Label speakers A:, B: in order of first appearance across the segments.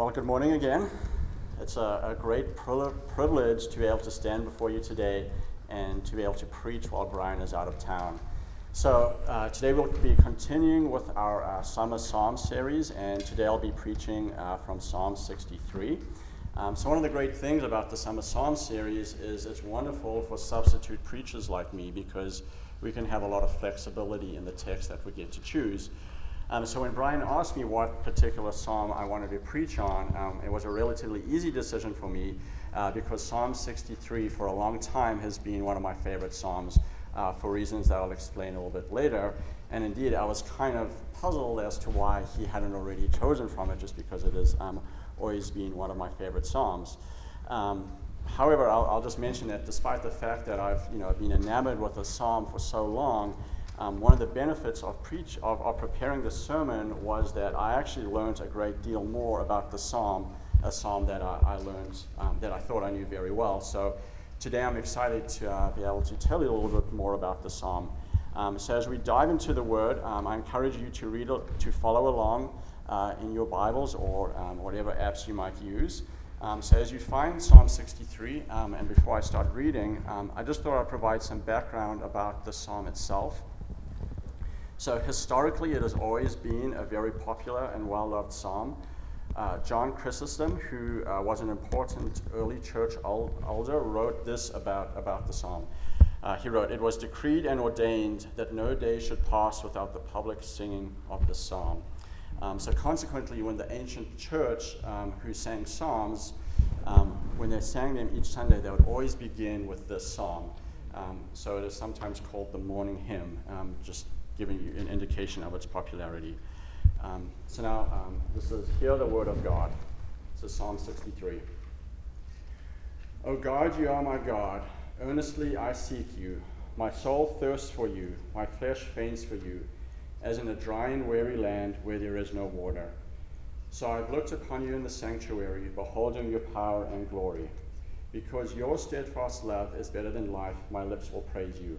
A: Well, good morning again. It's a, a great privilege to be able to stand before you today and to be able to preach while Brian is out of town. So, uh, today we'll be continuing with our uh, Summer Psalm series, and today I'll be preaching uh, from Psalm 63. Um, so, one of the great things about the Summer Psalm series is it's wonderful for substitute preachers like me because we can have a lot of flexibility in the text that we get to choose. Um, so when Brian asked me what particular psalm I wanted to preach on, um, it was a relatively easy decision for me uh, because Psalm 63 for a long time has been one of my favorite psalms uh, for reasons that I'll explain a little bit later. And indeed, I was kind of puzzled as to why he hadn't already chosen from it, just because it has um, always been one of my favorite psalms. Um, however, I'll, I'll, just mention that despite the fact that I've you know, been enamored with a psalm for so long, um, one of the benefits of, preach, of, of, preparing the sermon was that I actually learned a great deal more about the psalm, a psalm that I, I learned, um, that I thought I knew very well. So today I'm excited to uh, be able to tell you a little bit more about the psalm. Um, so as we dive into the word, um, I encourage you to read, to follow along uh, in your Bibles or um, whatever apps you might use. Um, so as you find Psalm 63, and before I start reading, I just thought I'd provide some background about the psalm itself. So historically, it has always been a very popular and well-loved psalm. Uh, John Chrysostom, who uh, was an important early church elder, wrote this about, about the psalm. Uh, he wrote, It was decreed and ordained that no day should pass without the public singing of the psalm. Um, so, consequently, when the ancient church um, who sang psalms, um, when they sang them each Sunday, they would always begin with this psalm. Um, so, it is sometimes called the morning hymn, um, just giving you an indication of its popularity. Um, so now, um, this is Hear the Word of God. This is Psalm 63. O God, you are my God. Earnestly I seek you. My soul thirsts for you. My flesh faints for you, as in a dry and weary land where there is no water. So I've looked upon you in the sanctuary, beholding your power and glory. Because your steadfast love is better than life, my lips will praise you.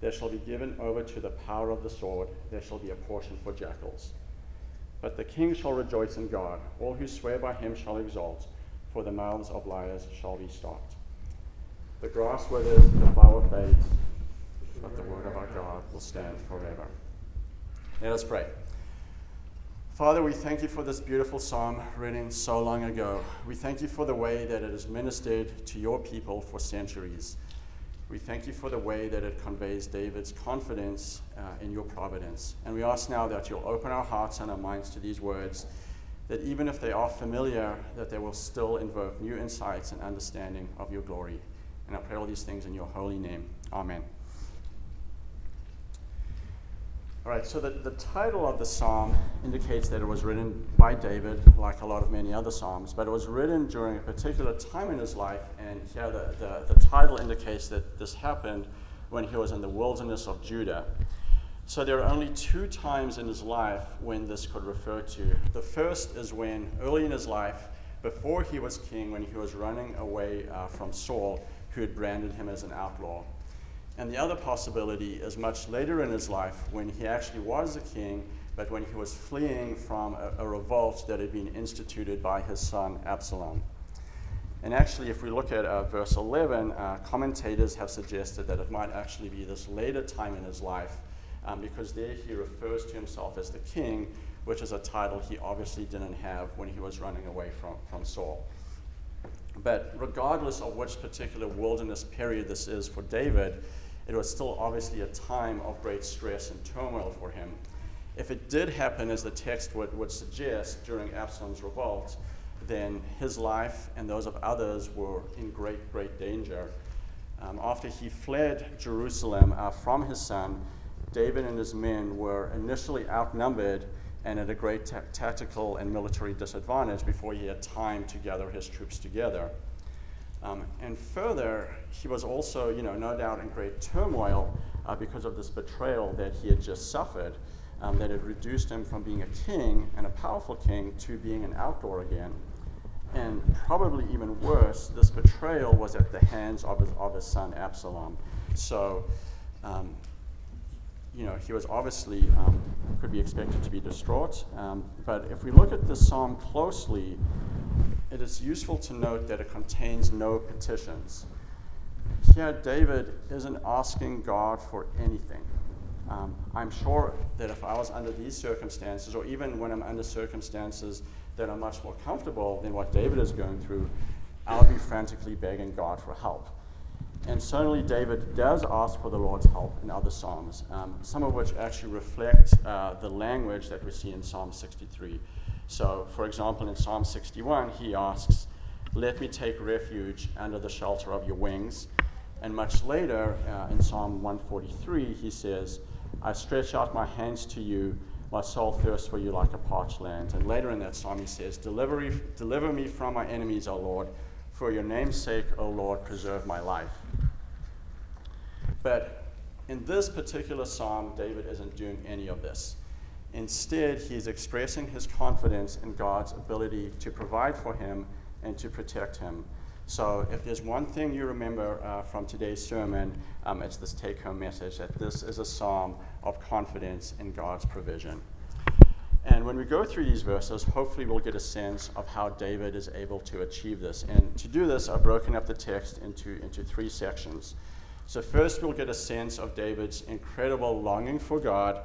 A: There shall be given over to the power of the sword, there shall be a portion for jackals. But the king shall rejoice in God. All who swear by him shall exalt, for the mouths of liars shall be stopped. The grass withers, the flower fades, but the word of our God will stand forever. Let us pray. Father, we thank you for this beautiful psalm written so long ago. We thank you for the way that it has ministered to your people for centuries. We thank you for the way that it conveys David's confidence uh, in your providence. And we ask now that you'll open our hearts and our minds to these words, that even if they are familiar, that they will still invoke new insights and understanding of your glory. And I pray all these things in your holy name. Amen. All right, so the, the title of the psalm indicates that it was written by David, like a lot of many other psalms, but it was written during a particular time in his life, and here the, the, the title indicates that this happened when he was in the wilderness of Judah. So there are only two times in his life when this could refer to. The first is when, early in his life, before he was king, when he was running away uh, from Saul, who had branded him as an outlaw. And the other possibility is much later in his life when he actually was a king, but when he was fleeing from a, a revolt that had been instituted by his son Absalom. And actually, if we look at uh, verse 11, uh, commentators have suggested that it might actually be this later time in his life, um, because there he refers to himself as the king, which is a title he obviously didn't have when he was running away from, from Saul. But regardless of which particular wilderness period this is for David, it was still obviously a time of great stress and turmoil for him. If it did happen, as the text would, would suggest, during Absalom's revolt, then his life and those of others were in great, great danger. Um, after he fled Jerusalem uh, from his son, David and his men were initially outnumbered, and at a great ta- tactical and military disadvantage before he had time to gather his troops together. Um, and further, he was also, you know, no doubt in great turmoil uh, because of this betrayal that he had just suffered, um, that had reduced him from being a king and a powerful king to being an outlaw again. And probably even worse, this betrayal was at the hands of his, of his son Absalom. So, um, you know, he was obviously um, could be expected to be distraught. Um, but if we look at this psalm closely, it is useful to note that it contains no petitions. Here, David isn't asking God for anything. Um, I'm sure that if I was under these circumstances, or even when I'm under circumstances that are much more comfortable than what David is going through, I'll be frantically begging God for help. And certainly, David does ask for the Lord's help in other Psalms, um, some of which actually reflect uh, the language that we see in Psalm 63. So, for example, in Psalm 61, he asks, Let me take refuge under the shelter of your wings. And much later, uh, in Psalm 143, he says, I stretch out my hands to you, my soul thirsts for you like a parched land. And later in that psalm, he says, Deliver, deliver me from my enemies, O Lord. For your name's sake, O Lord, preserve my life. But in this particular psalm, David isn't doing any of this. Instead, he is expressing his confidence in God's ability to provide for him and to protect him. So, if there's one thing you remember uh, from today's sermon, um, it's this take home message that this is a psalm of confidence in God's provision. And when we go through these verses, hopefully we'll get a sense of how David is able to achieve this. And to do this, I've broken up the text into, into three sections. So, first, we'll get a sense of David's incredible longing for God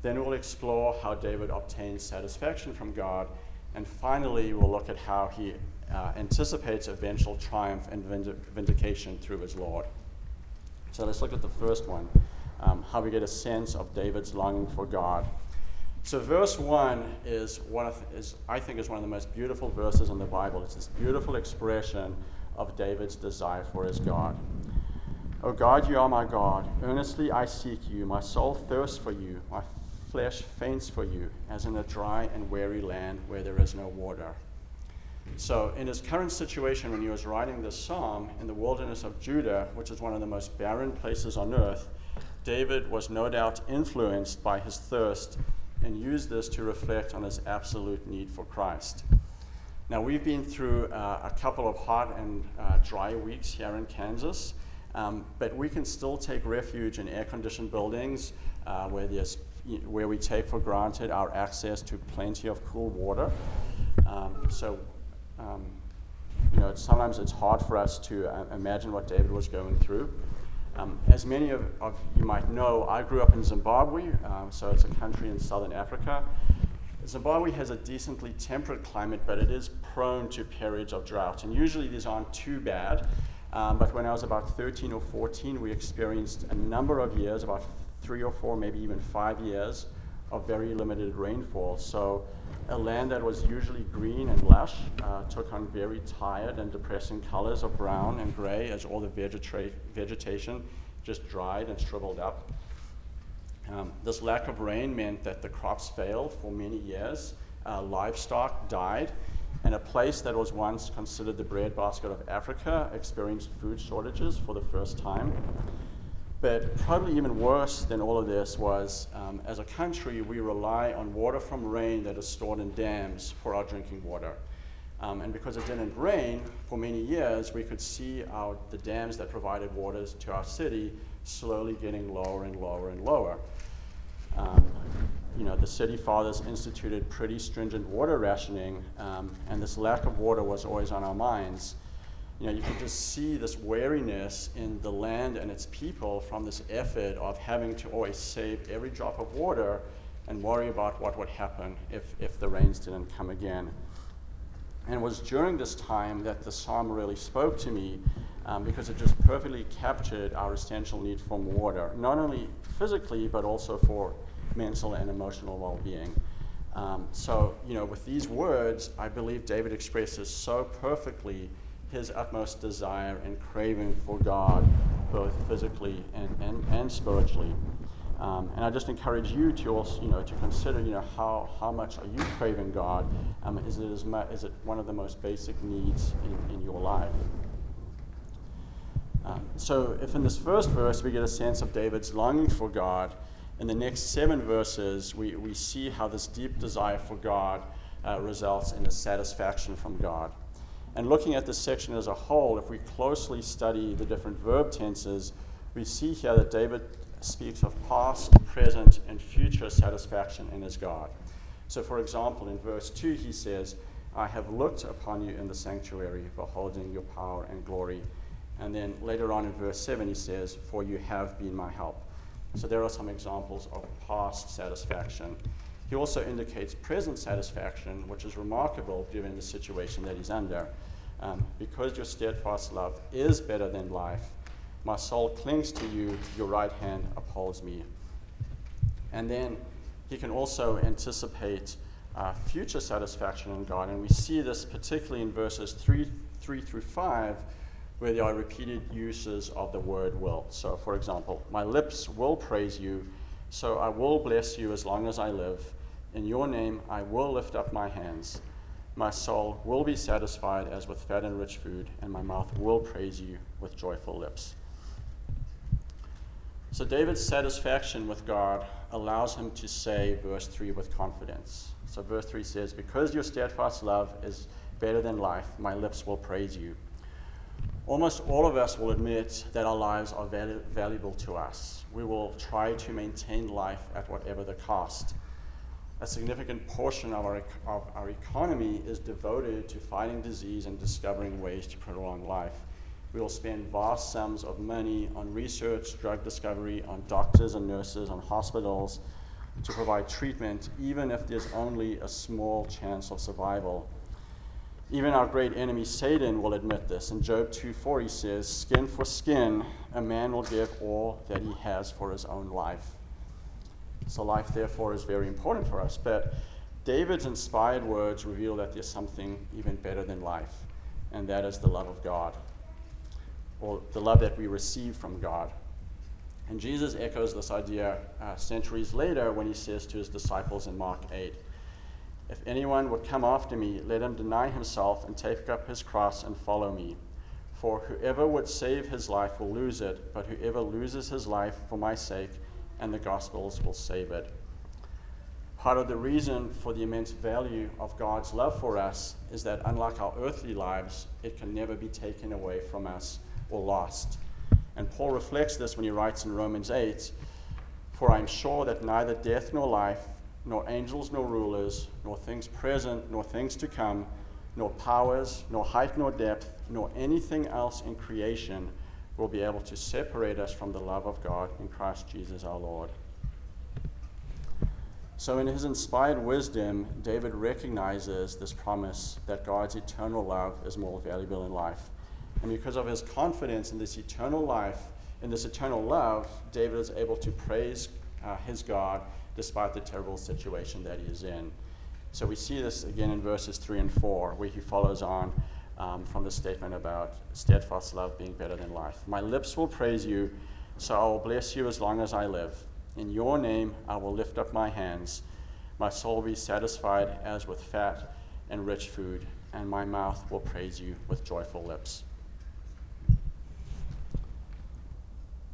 A: then we'll explore how David obtains satisfaction from God. And finally, we'll look at how he uh, anticipates eventual triumph and vindication through his Lord. So let's look at the first one um, how we get a sense of David's longing for God. So, verse 1 is, one of, is, I think, is one of the most beautiful verses in the Bible. It's this beautiful expression of David's desire for his God. O God, you are my God. Earnestly I seek you. My soul thirsts for you. My flesh faints for you, as in a dry and weary land where there is no water. So, in his current situation, when he was writing this psalm in the wilderness of Judah, which is one of the most barren places on earth, David was no doubt influenced by his thirst and used this to reflect on his absolute need for Christ. Now, we've been through uh, a couple of hot and uh, dry weeks here in Kansas, um, but we can still take refuge in air conditioned buildings uh, where there's where we take for granted our access to plenty of cool water. Um, so, um, you know, sometimes it's hard for us to uh, imagine what David was going through. Um, as many of, of, you might know, I grew up in Zimbabwe, um, so it's a country in southern Africa. Zimbabwe has a decently temperate climate, but it is prone to periods of drought. And usually these aren't too bad. Um, but when I was about 13 or 14, we experienced a number of years, about three or four, maybe even five years of very limited rainfall. So a land that was usually green and lush uh, took on very tired and depressing colors of brown and gray as all the vegeta- vegetation just dried and shriveled up. Um, this lack of rain meant that the crops failed for many years. Uh, livestock died, and a place that was once considered the breadbasket of Africa experienced food shortages for the first time. But probably even worse than all of this was, um, as a country, we rely on water from rain that is stored in dams for our drinking water. Um, and because it didn't rain for many years, we could see our, the dams that provided water to our city slowly getting lower and lower and lower. Um, you know, the city fathers instituted pretty stringent water rationing, um, and this lack of water was always on our minds you know, you can just see this wariness in the land and its people from this effort of having to always save every drop of water and worry about what would happen if, if the rains didn't come again. And it was during this time that the psalm really spoke to me um, because it just perfectly captured our essential need for water, not only physically, but also for mental and emotional well being. Um, so, you know, with these words, I believe David expresses so perfectly his utmost desire and craving for God, both physically and, and, and spiritually. Um, and I just encourage you to also, you know, to consider, you know, how, how much are you craving God? Um, is, it as is it one of the most basic needs in, in your life? Um, so, if in this first verse we get a sense of David's longing for God, in the next seven verses we, we see how this deep desire for God uh, results in a satisfaction from God. And looking at this section as a whole, if we closely study the different verb tenses, we see here that David speaks of past, present, and future satisfaction in his God. So, for example, in verse 2, he says, I have looked upon you in the sanctuary, beholding your power and glory. And then later on in verse 7, he says, For you have been my help. So, there are some examples of past satisfaction. He also indicates present satisfaction, which is remarkable given the situation that he's under. Um, because your steadfast love is better than life, my soul clings to you, your right hand upholds me. And then he can also anticipate uh, future satisfaction in God. And we see this particularly in verses 3, 3 through 5, where there are repeated uses of the word will. So, for example, my lips will praise you, so I will bless you as long as I live. In your name I will lift up my hands. My soul will be satisfied as with fat and rich food, and my mouth will praise you with joyful lips. So, David's satisfaction with God allows him to say verse 3 with confidence. So, verse 3 says, Because your steadfast love is better than life, my lips will praise you. Almost all of us will admit that our lives are val- valuable to us. We will try to maintain life at whatever the cost a significant portion of our, of our economy is devoted to fighting disease and discovering ways to prolong life. We will spend vast sums of money on research, drug discovery, on doctors and nurses, on hospitals to provide treatment, even if there's only a small chance of survival. Even our great enemy Satan will admit this. In Job 2:4 he says, "Skin for skin, a man will give all that he has for his own life." So life, therefore, is very important for us. But David's inspired words reveal that there's something even better than life, and that is the love of God, or the love that we receive from God. And Jesus echoes this idea uh, centuries later when he says to his disciples in Mark 8 If anyone would come after me, let him deny himself and take up his cross and follow me. For whoever would save his life will lose it, but whoever loses his life for my sake and the Gospels will save it. Part of the reason for the immense value of God's love for us is that, unlike our earthly lives, it can never be taken away from us or lost. And Paul reflects this when he writes in Romans 8 For I am sure that neither death nor life, nor angels nor rulers, nor things present nor things to come, nor powers, nor height nor depth, nor anything else in creation will be able to separate us from the love of God in Christ Jesus our Lord. So, in his inspired wisdom, David recognizes this promise that God's eternal love is more valuable in life. And because of his confidence in this eternal life, in this eternal love, David is able to praise uh, his God despite the terrible situation that he is in. So, we see this again in verses 3 and 4, where he follows on um, from the statement about steadfast love being better than life. My lips will praise you, so I will bless you as long as I live. In your name I will lift up my hands. My soul will be satisfied as with fat and rich food, and my mouth will praise you with joyful lips.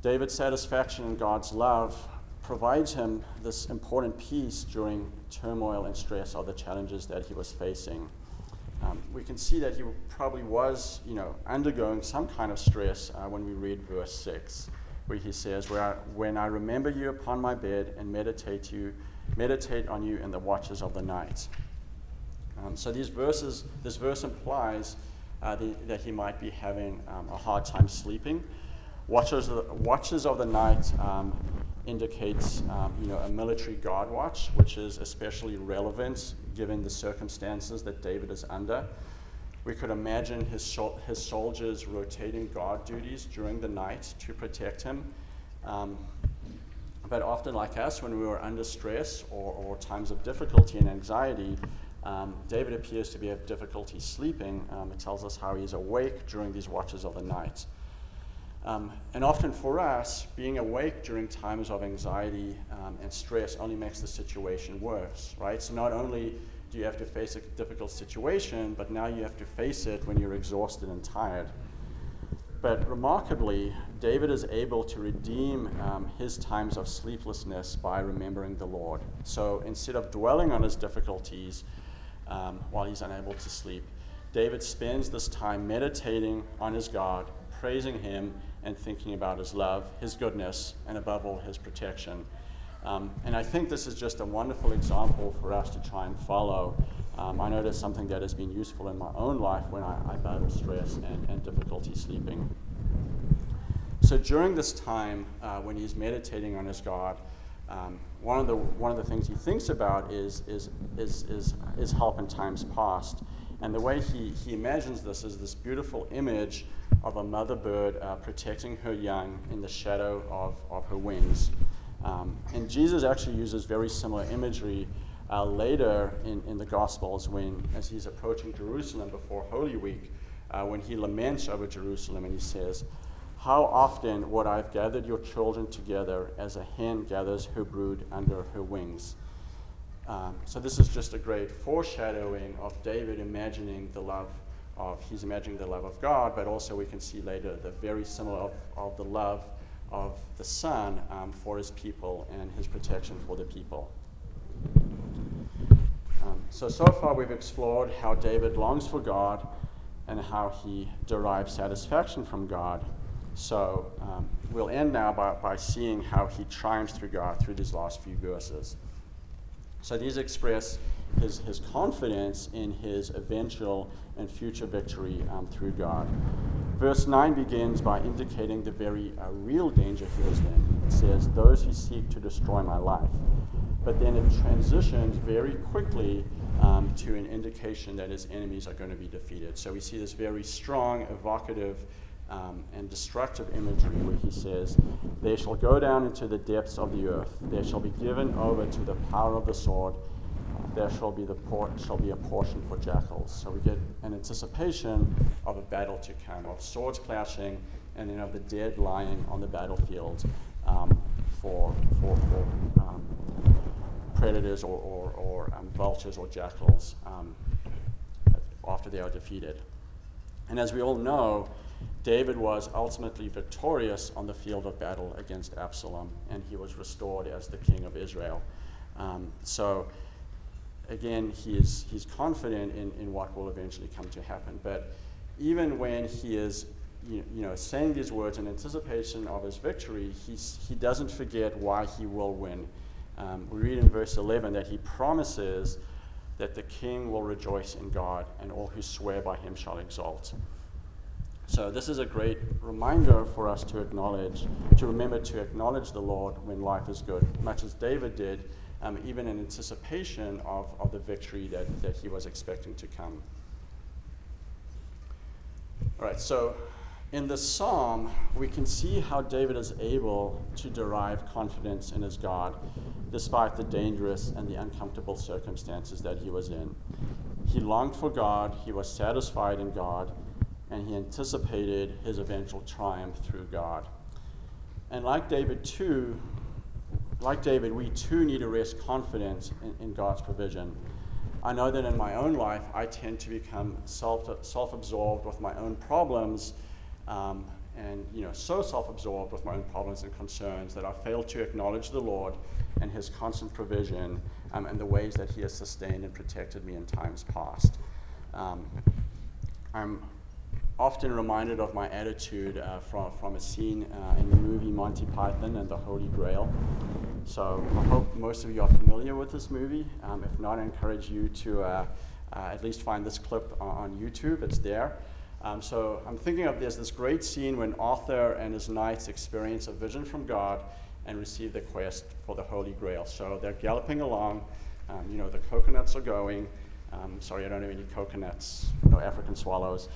A: David's satisfaction in God's love provides him this important peace during turmoil and stress of the challenges that he was facing um, we can see that he probably was, you know, undergoing some kind of stress uh, when we read verse 6, where he says, where I, When I remember you upon my bed and meditate, you, meditate on you in the watches of the night. Um, so these verses, this verse implies uh, the, that he might be having um, a hard time sleeping. Watches, watches of the night um, indicates um, you know, a military guard watch, which is especially relevant given the circumstances that David is under. We could imagine his, his soldiers rotating guard duties during the night to protect him. Um, but often, like us, when we were under stress or, or times of difficulty and anxiety, um, David appears to be have difficulty sleeping. Um, it tells us how he's awake during these watches of the night. Um, and often for us, being awake during times of anxiety um, and stress only makes the situation worse, right? So not only do you have to face a difficult situation, but now you have to face it when you're exhausted and tired. But remarkably, David is able to redeem um, his times of sleeplessness by remembering the Lord. So instead of dwelling on his difficulties um, while he's unable to sleep, David spends this time meditating on his God, praising him, and thinking about his love, his goodness, and above all, his protection. Um, and I think this is just a wonderful example for us to try and follow. Um, I know it's something that has been useful in my own life when I, I battle stress and, and, difficulty sleeping. So during this time, uh, when he's meditating on his God, um, one, of the, one of the things he thinks about is, is, is, is, is help in times past. And the way he, he imagines this is this beautiful image of a mother bird uh, protecting her young in the shadow of, of her wings. Um, and Jesus actually uses very similar imagery uh, later in, in the Gospels when, as he's approaching Jerusalem before Holy Week, uh, when he laments over Jerusalem and he says, How often would I have gathered your children together as a hen gathers her brood under her wings? Um, so this is just a great foreshadowing of David imagining the love of, he's imagining the love of God, but also we can see later the very similar of, of the love of the Son um, for his people and his protection for the people. Um, so, so far we've explored how David longs for God and how he derives satisfaction from God. So, um, we'll end now by, by seeing how he triumphs through God through these last few verses. So, these express his, his confidence in his eventual and future victory um, through God. Verse 9 begins by indicating the very uh, real danger he is in. It says, Those who seek to destroy my life. But then it transitions very quickly um, to an indication that his enemies are going to be defeated. So we see this very strong, evocative, um, and destructive imagery where he says, They shall go down into the depths of the earth, they shall be given over to the power of the sword there shall be, the por- shall be a portion for jackals. So we get an anticipation of a battle to come, of swords clashing, and then of the dead lying on the battlefield um, for, for, for um, predators or, or, or um, vultures or jackals um, after they are defeated. And as we all know, David was ultimately victorious on the field of battle against Absalom, and he was restored as the king of Israel. Um, so again, he is, he's confident in, in what will eventually come to happen. But even when he is you, you know, saying these words in anticipation of his victory, he's, he doesn't forget why he will win. Um, we read in verse 11 that he promises that the king will rejoice in God, and all who swear by him shall exalt. So, this is a great reminder for us to acknowledge, to remember to acknowledge the Lord when life is good, much as David did um, even in anticipation of, of the victory that, that he was expecting to come. All right, so in the psalm, we can see how David is able to derive confidence in his God despite the dangerous and the uncomfortable circumstances that he was in. He longed for God, he was satisfied in God, and he anticipated his eventual triumph through God. And like David, too, like David, we too need to rest confident in, in God's provision. I know that in my own life, I tend to become self, self-absorbed with my own problems um, and you know, so self-absorbed with my own problems and concerns that I fail to acknowledge the Lord and his constant provision um, and the ways that he has sustained and protected me in times past. Um, I'm often reminded of my attitude uh, from, from a scene uh, in the movie Monty Python and the Holy Grail. So I hope most of you are familiar with this movie. Um, if not, I encourage you to uh, uh at least find this clip on, YouTube. It's there. Um, so I'm thinking of there's this great scene when Arthur and his knights experience a vision from God and receive the quest for the Holy Grail. So they're galloping along. Um, you know, the coconuts are going. Um, sorry, I don't have any coconuts, no African swallows.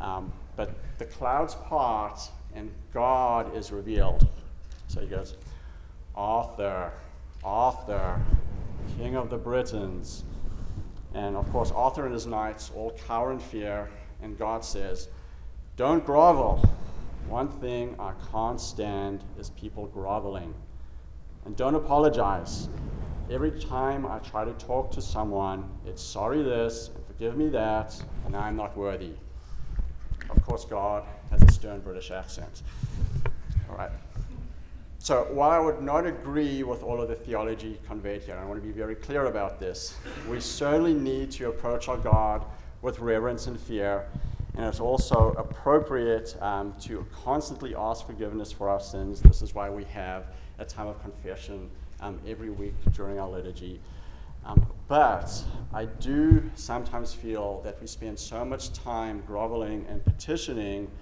A: Um, but the clouds part and God is revealed. So he goes, Arthur, Arthur, king of the Britons. And of course, Arthur and his knights all cower in fear, and God says, Don't grovel, One thing I can't stand is people groveling. And don't apologize. Every time I try to talk to someone, it's sorry this, and forgive me that, and I'm not worthy. Of course, God has a stern British accent. All right. So, while I would not agree with all of the theology conveyed here, I want to be very clear about this. We certainly need to approach our God with reverence and fear, and it's also appropriate um, to constantly ask forgiveness for our sins. This is why we have a time of confession um, every week during our liturgy. Um, but I do sometimes feel that we spend so much time groveling and petitioning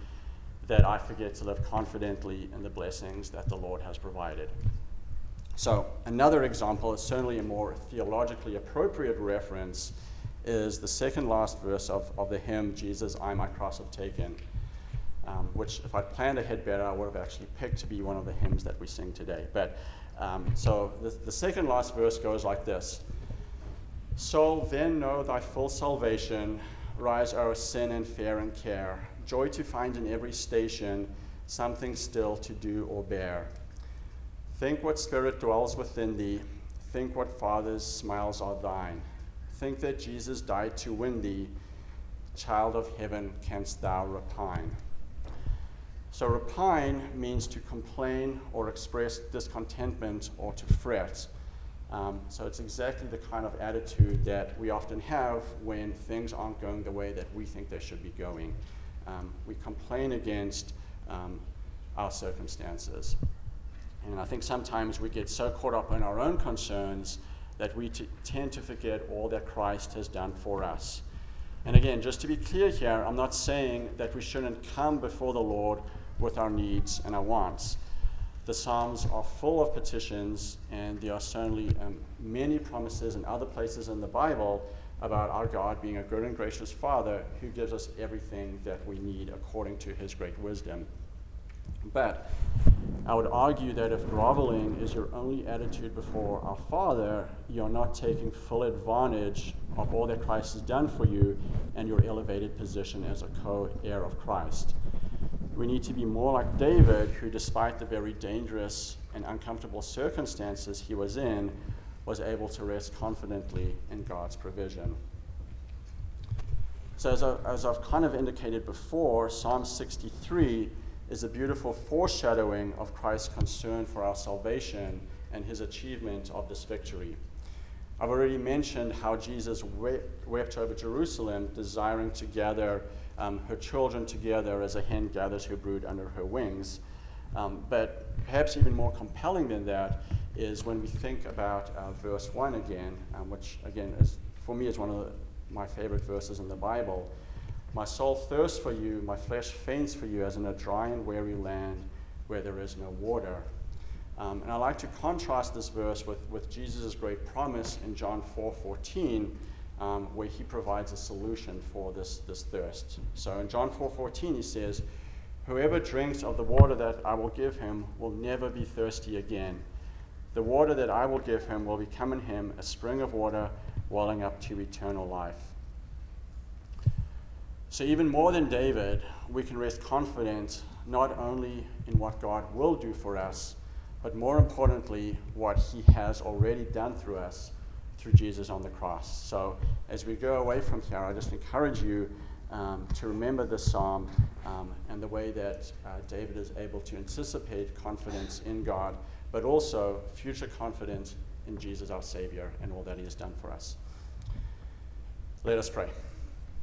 A: that I forget to live confidently in the blessings that the Lord has provided. So, another example certainly a more theologically appropriate reference is the second last verse of, of the hymn, Jesus, I my cross have taken, um, which, if I'd planned ahead better, I would have actually picked to be one of the hymns that we sing today. But um, so the, the second last verse goes like this Soul, then know thy full salvation, rise o'er sin and fear and care joy to find in every station something still to do or bear. Think what spirit dwells within thee. Think what Father's smiles are thine. Think that Jesus died to win thee. Child of heaven, canst thou repine? So, repine means to complain or express discontentment or to fret. Um, so, it's exactly the kind of attitude that we often have when things aren't going the way that we think they should be going um, we complain against um, our circumstances. And I think sometimes we get so caught up in our own concerns that we tend to forget all that Christ has done for us. And again, just to be clear here, I'm not saying that we shouldn't come before the Lord with our needs and our wants. The Psalms are full of petitions, and there are certainly um, many promises in other places in the Bible about our God being a good and gracious Father who gives us everything that we need according to his great wisdom. But I would argue that if groveling is your only attitude before our Father, you're not taking full advantage of all that Christ has done for you and your elevated position as a co heir of Christ. We need to be more like David, who, despite the very dangerous and uncomfortable circumstances he was in, was able to rest confidently in God's provision. So, as, I, as I've kind of indicated before, Psalm 63 is a beautiful foreshadowing of Christ's concern for our salvation and his achievement of this victory. I've already mentioned how Jesus wept over Jerusalem, desiring to gather um, her children together as a hen gathers her brood under her wings. Um, but perhaps even more compelling than that is when we think about uh, verse 1 again, um, which again is, for me is one of the, my favorite verses in the Bible. My soul thirsts for you, my flesh faints for you, as in a dry and weary land where there is no water. Um, and I like to contrast this verse with, with Jesus' great promise in John 4 14, um, where he provides a solution for this, this thirst. So in John 4 14, he says, Whoever drinks of the water that I will give him will never be thirsty again. The water that I will give him will become in him a spring of water welling up to eternal life. So, even more than David, we can rest confident not only in what God will do for us, but more importantly, what he has already done through us through Jesus on the cross. So, as we go away from here, I just encourage you um, to remember this psalm um, and the way that uh, David is able to anticipate confidence in God but also future confidence in Jesus our Savior and all that He has done for us. Let us pray.